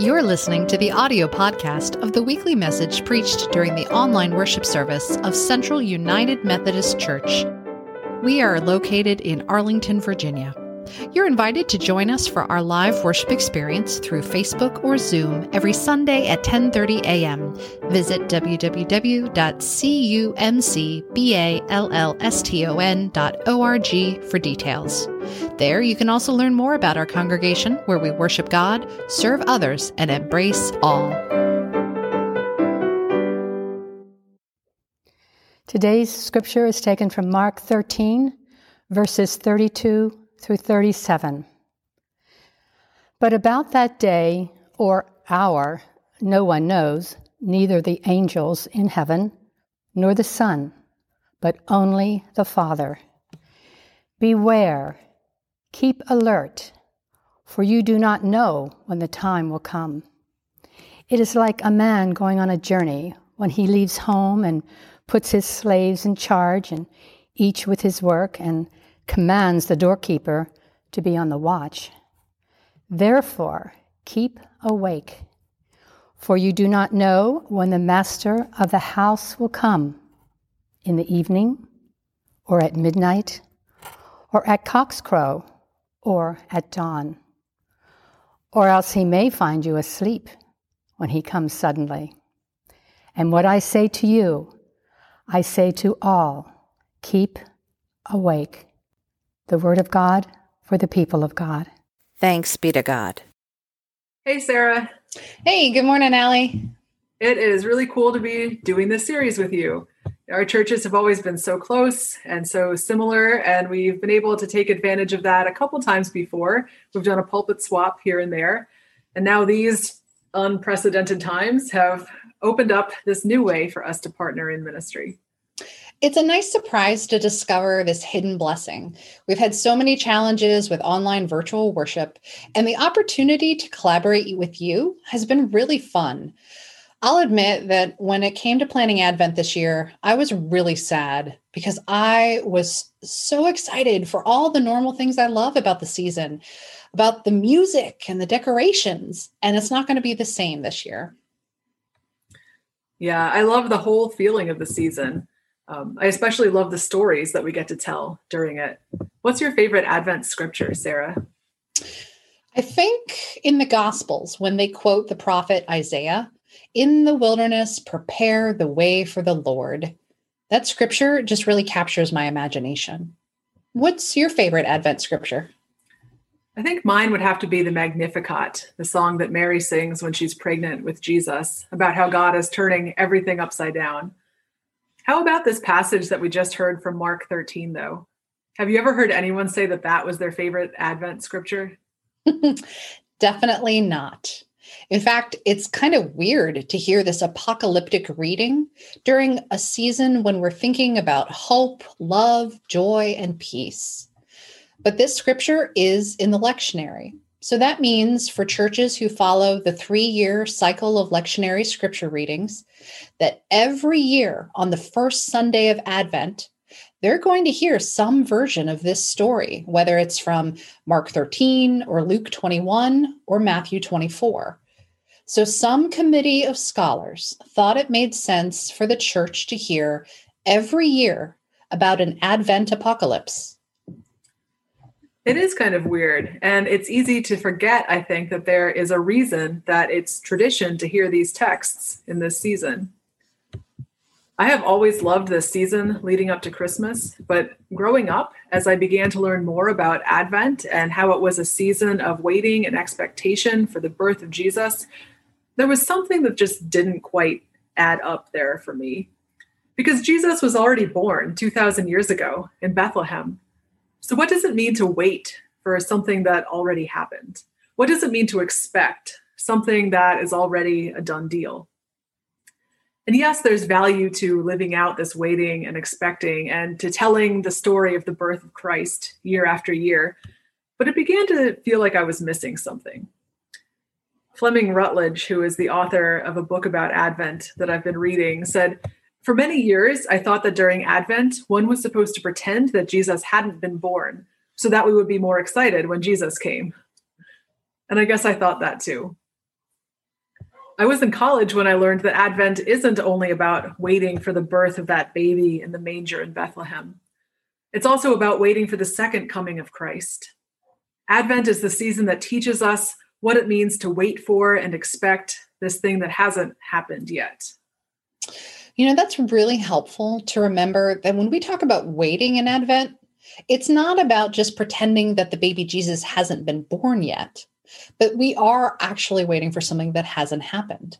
You're listening to the audio podcast of the weekly message preached during the online worship service of Central United Methodist Church. We are located in Arlington, Virginia. You're invited to join us for our live worship experience through Facebook or Zoom every Sunday at 10:30 a.m. Visit www.cumcballston.org for details. There you can also learn more about our congregation where we worship God, serve others, and embrace all. Today's scripture is taken from Mark 13, verses 32 through 37. But about that day or hour, no one knows, neither the angels in heaven nor the Son, but only the Father. Beware, keep alert, for you do not know when the time will come. It is like a man going on a journey when he leaves home and puts his slaves in charge, and each with his work, and commands the doorkeeper to be on the watch. Therefore, keep awake, for you do not know when the master of the house will come in the evening, or at midnight, or at cockscrow, or at dawn. Or else he may find you asleep when he comes suddenly. And what I say to you, I say to all keep awake. The word of God for the people of God. Thanks be to God. Hey, Sarah. Hey, good morning, Allie. It is really cool to be doing this series with you. Our churches have always been so close and so similar, and we've been able to take advantage of that a couple times before. We've done a pulpit swap here and there. And now these unprecedented times have opened up this new way for us to partner in ministry. It's a nice surprise to discover this hidden blessing. We've had so many challenges with online virtual worship, and the opportunity to collaborate with you has been really fun. I'll admit that when it came to planning Advent this year, I was really sad because I was so excited for all the normal things I love about the season, about the music and the decorations, and it's not going to be the same this year. Yeah, I love the whole feeling of the season. Um, I especially love the stories that we get to tell during it. What's your favorite Advent scripture, Sarah? I think in the Gospels, when they quote the prophet Isaiah, in the wilderness, prepare the way for the Lord. That scripture just really captures my imagination. What's your favorite Advent scripture? I think mine would have to be the Magnificat, the song that Mary sings when she's pregnant with Jesus about how God is turning everything upside down. How about this passage that we just heard from Mark 13, though? Have you ever heard anyone say that that was their favorite Advent scripture? Definitely not. In fact, it's kind of weird to hear this apocalyptic reading during a season when we're thinking about hope, love, joy, and peace. But this scripture is in the lectionary. So that means for churches who follow the three year cycle of lectionary scripture readings, that every year on the first Sunday of Advent, they're going to hear some version of this story, whether it's from Mark 13 or Luke 21 or Matthew 24. So, some committee of scholars thought it made sense for the church to hear every year about an Advent apocalypse it is kind of weird. And it's easy to forget, I think, that there is a reason that it's tradition to hear these texts in this season. I have always loved this season leading up to Christmas, but growing up, as I began to learn more about Advent and how it was a season of waiting and expectation for the birth of Jesus, there was something that just didn't quite add up there for me. Because Jesus was already born 2,000 years ago in Bethlehem, so, what does it mean to wait for something that already happened? What does it mean to expect something that is already a done deal? And yes, there's value to living out this waiting and expecting and to telling the story of the birth of Christ year after year. But it began to feel like I was missing something. Fleming Rutledge, who is the author of a book about Advent that I've been reading, said, for many years, I thought that during Advent, one was supposed to pretend that Jesus hadn't been born so that we would be more excited when Jesus came. And I guess I thought that too. I was in college when I learned that Advent isn't only about waiting for the birth of that baby in the manger in Bethlehem. It's also about waiting for the second coming of Christ. Advent is the season that teaches us what it means to wait for and expect this thing that hasn't happened yet. You know, that's really helpful to remember that when we talk about waiting in Advent, it's not about just pretending that the baby Jesus hasn't been born yet, but we are actually waiting for something that hasn't happened.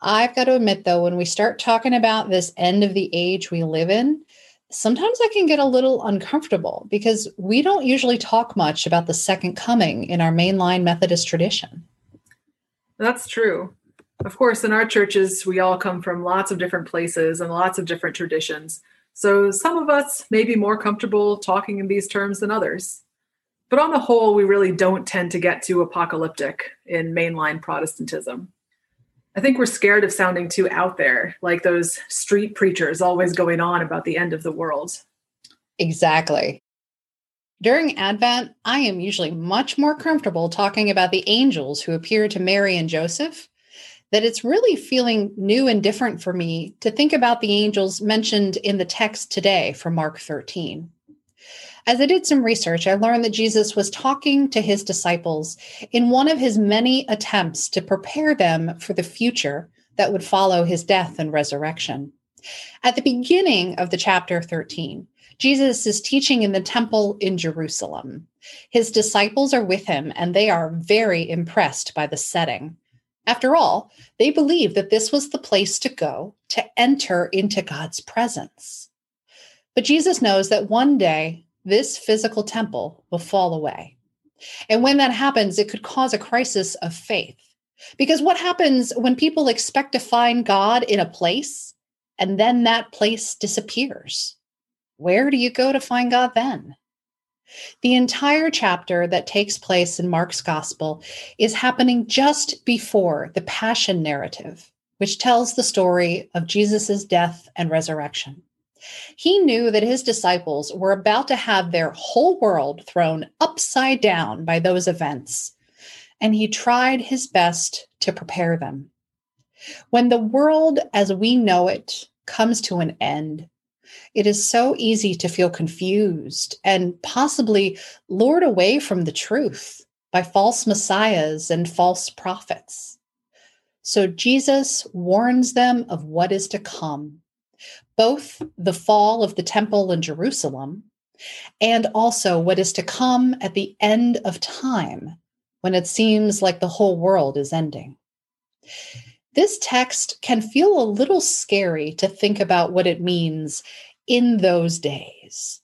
I've got to admit, though, when we start talking about this end of the age we live in, sometimes I can get a little uncomfortable because we don't usually talk much about the second coming in our mainline Methodist tradition. That's true. Of course, in our churches, we all come from lots of different places and lots of different traditions. So some of us may be more comfortable talking in these terms than others. But on the whole, we really don't tend to get too apocalyptic in mainline Protestantism. I think we're scared of sounding too out there, like those street preachers always going on about the end of the world. Exactly. During Advent, I am usually much more comfortable talking about the angels who appeared to Mary and Joseph that it's really feeling new and different for me to think about the angels mentioned in the text today from Mark 13. As I did some research, I learned that Jesus was talking to his disciples in one of his many attempts to prepare them for the future that would follow his death and resurrection. At the beginning of the chapter 13, Jesus is teaching in the temple in Jerusalem. His disciples are with him and they are very impressed by the setting. After all, they believe that this was the place to go to enter into God's presence. But Jesus knows that one day this physical temple will fall away. And when that happens, it could cause a crisis of faith. Because what happens when people expect to find God in a place and then that place disappears? Where do you go to find God then? The entire chapter that takes place in Mark's gospel is happening just before the passion narrative, which tells the story of Jesus' death and resurrection. He knew that his disciples were about to have their whole world thrown upside down by those events, and he tried his best to prepare them. When the world as we know it comes to an end, it is so easy to feel confused and possibly lured away from the truth by false messiahs and false prophets. So Jesus warns them of what is to come both the fall of the temple in Jerusalem and also what is to come at the end of time when it seems like the whole world is ending. This text can feel a little scary to think about what it means in those days,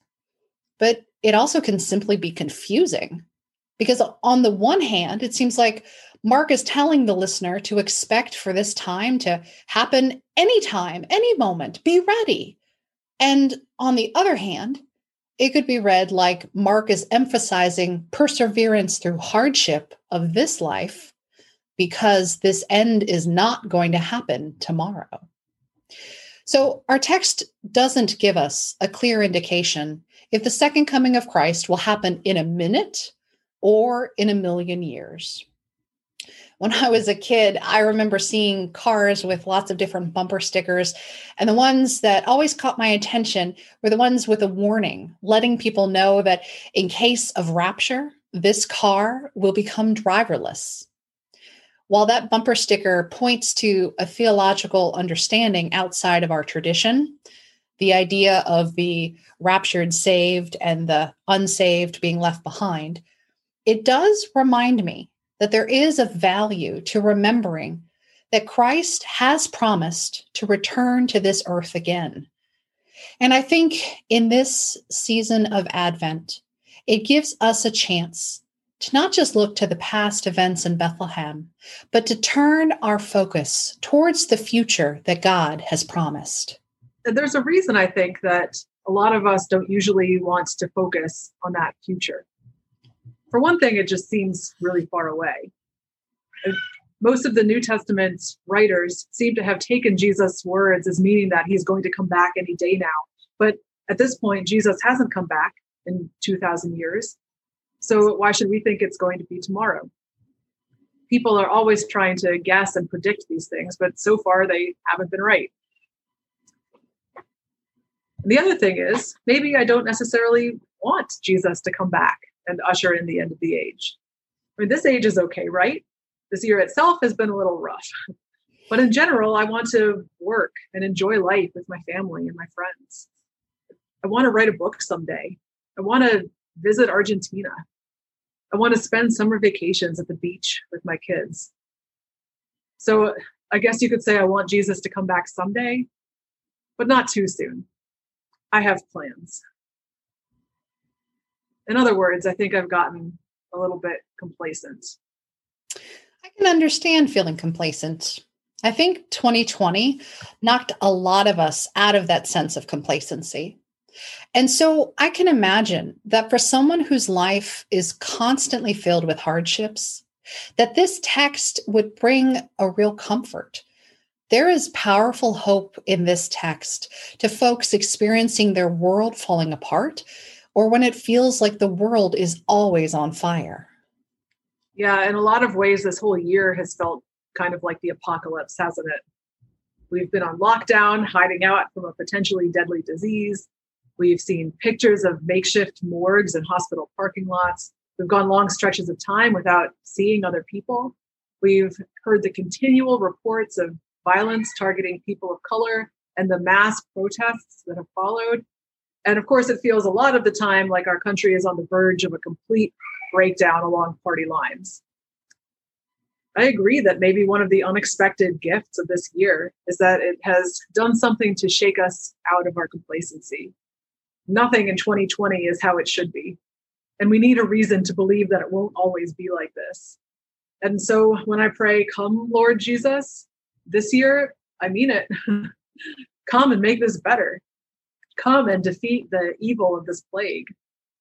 but it also can simply be confusing because, on the one hand, it seems like Mark is telling the listener to expect for this time to happen anytime, any moment, be ready. And on the other hand, it could be read like Mark is emphasizing perseverance through hardship of this life because this end is not going to happen tomorrow. So, our text doesn't give us a clear indication if the second coming of Christ will happen in a minute or in a million years when I was a kid, I remember seeing cars with lots of different bumper stickers. And the ones that always caught my attention were the ones with a warning, letting people know that in case of rapture, this car will become driverless. While that bumper sticker points to a theological understanding outside of our tradition, the idea of the raptured saved and the unsaved being left behind, it does remind me that there is a value to remembering that Christ has promised to return to this earth again. And I think in this season of Advent, it gives us a chance to not just look to the past events in Bethlehem, but to turn our focus towards the future that God has promised. There's a reason I think that a lot of us don't usually want to focus on that future for one thing, it just seems really far away. Most of the New Testament writers seem to have taken Jesus' words as meaning that he's going to come back any day now. But at this point, Jesus hasn't come back in 2,000 years. So why should we think it's going to be tomorrow? People are always trying to guess and predict these things, but so far they haven't been right. And the other thing is, maybe I don't necessarily want Jesus to come back and usher in the end of the age. I mean, this age is okay, right? This year itself has been a little rough. But in general, I want to work and enjoy life with my family and my friends. I want to write a book someday. I want to visit Argentina. I want to spend summer vacations at the beach with my kids. So I guess you could say I want Jesus to come back someday, but not too soon. I have plans. In other words, I think I've gotten a little bit complacent. I can understand feeling complacent. I think 2020 knocked a lot of us out of that sense of complacency. And so I can imagine that for someone whose life is constantly filled with hardships, that this text would bring a real comfort. There is powerful hope in this text to folks experiencing their world falling apart or when it feels like the world is always on fire. Yeah, in a lot of ways, this whole year has felt kind of like the apocalypse, hasn't it? We've been on lockdown, hiding out from a potentially deadly disease. We've seen pictures of makeshift morgues and hospital parking lots. We've gone long stretches of time without seeing other people. We've heard the continual reports of violence targeting people of color and the mass protests that have followed. And of course, it feels a lot of the time like our country is on the verge of a complete breakdown along party lines. I agree that maybe one of the unexpected gifts of this year is that it has done something to shake us out of our complacency. Nothing in 2020 is how it should be. And we need a reason to believe that it won't always be like this. And so when I pray, Come, Lord Jesus, this year, I mean it. Come and make this better. Come and defeat the evil of this plague.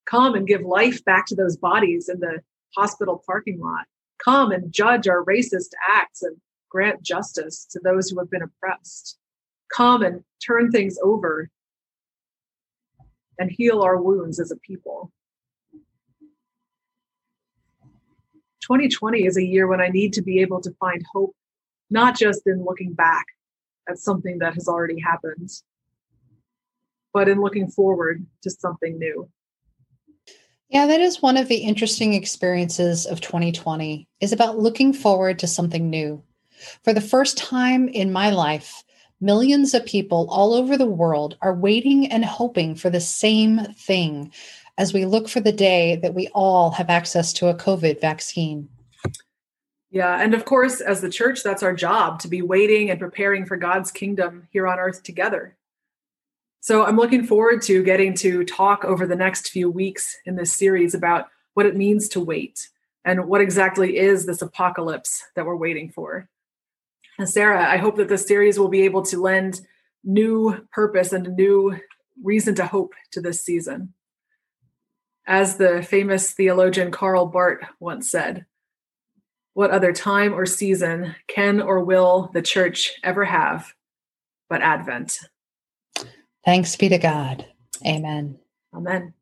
Come and give life back to those bodies in the hospital parking lot come and judge our racist acts and grant justice to those who have been oppressed. Come and turn things over and heal our wounds as a people. 2020 is a year when I need to be able to find hope, not just in looking back at something that has already happened, but in looking forward to something new. Yeah, that is one of the interesting experiences of 2020 is about looking forward to something new. For the first time in my life, millions of people all over the world are waiting and hoping for the same thing as we look for the day that we all have access to a COVID vaccine. Yeah, and of course, as the church, that's our job to be waiting and preparing for God's kingdom here on earth together. So I'm looking forward to getting to talk over the next few weeks in this series about what it means to wait and what exactly is this apocalypse that we're waiting for. And Sarah, I hope that this series will be able to lend new purpose and a new reason to hope to this season. As the famous theologian Karl Barth once said, what other time or season can or will the church ever have but Advent? Thanks be to God. Amen. Amen.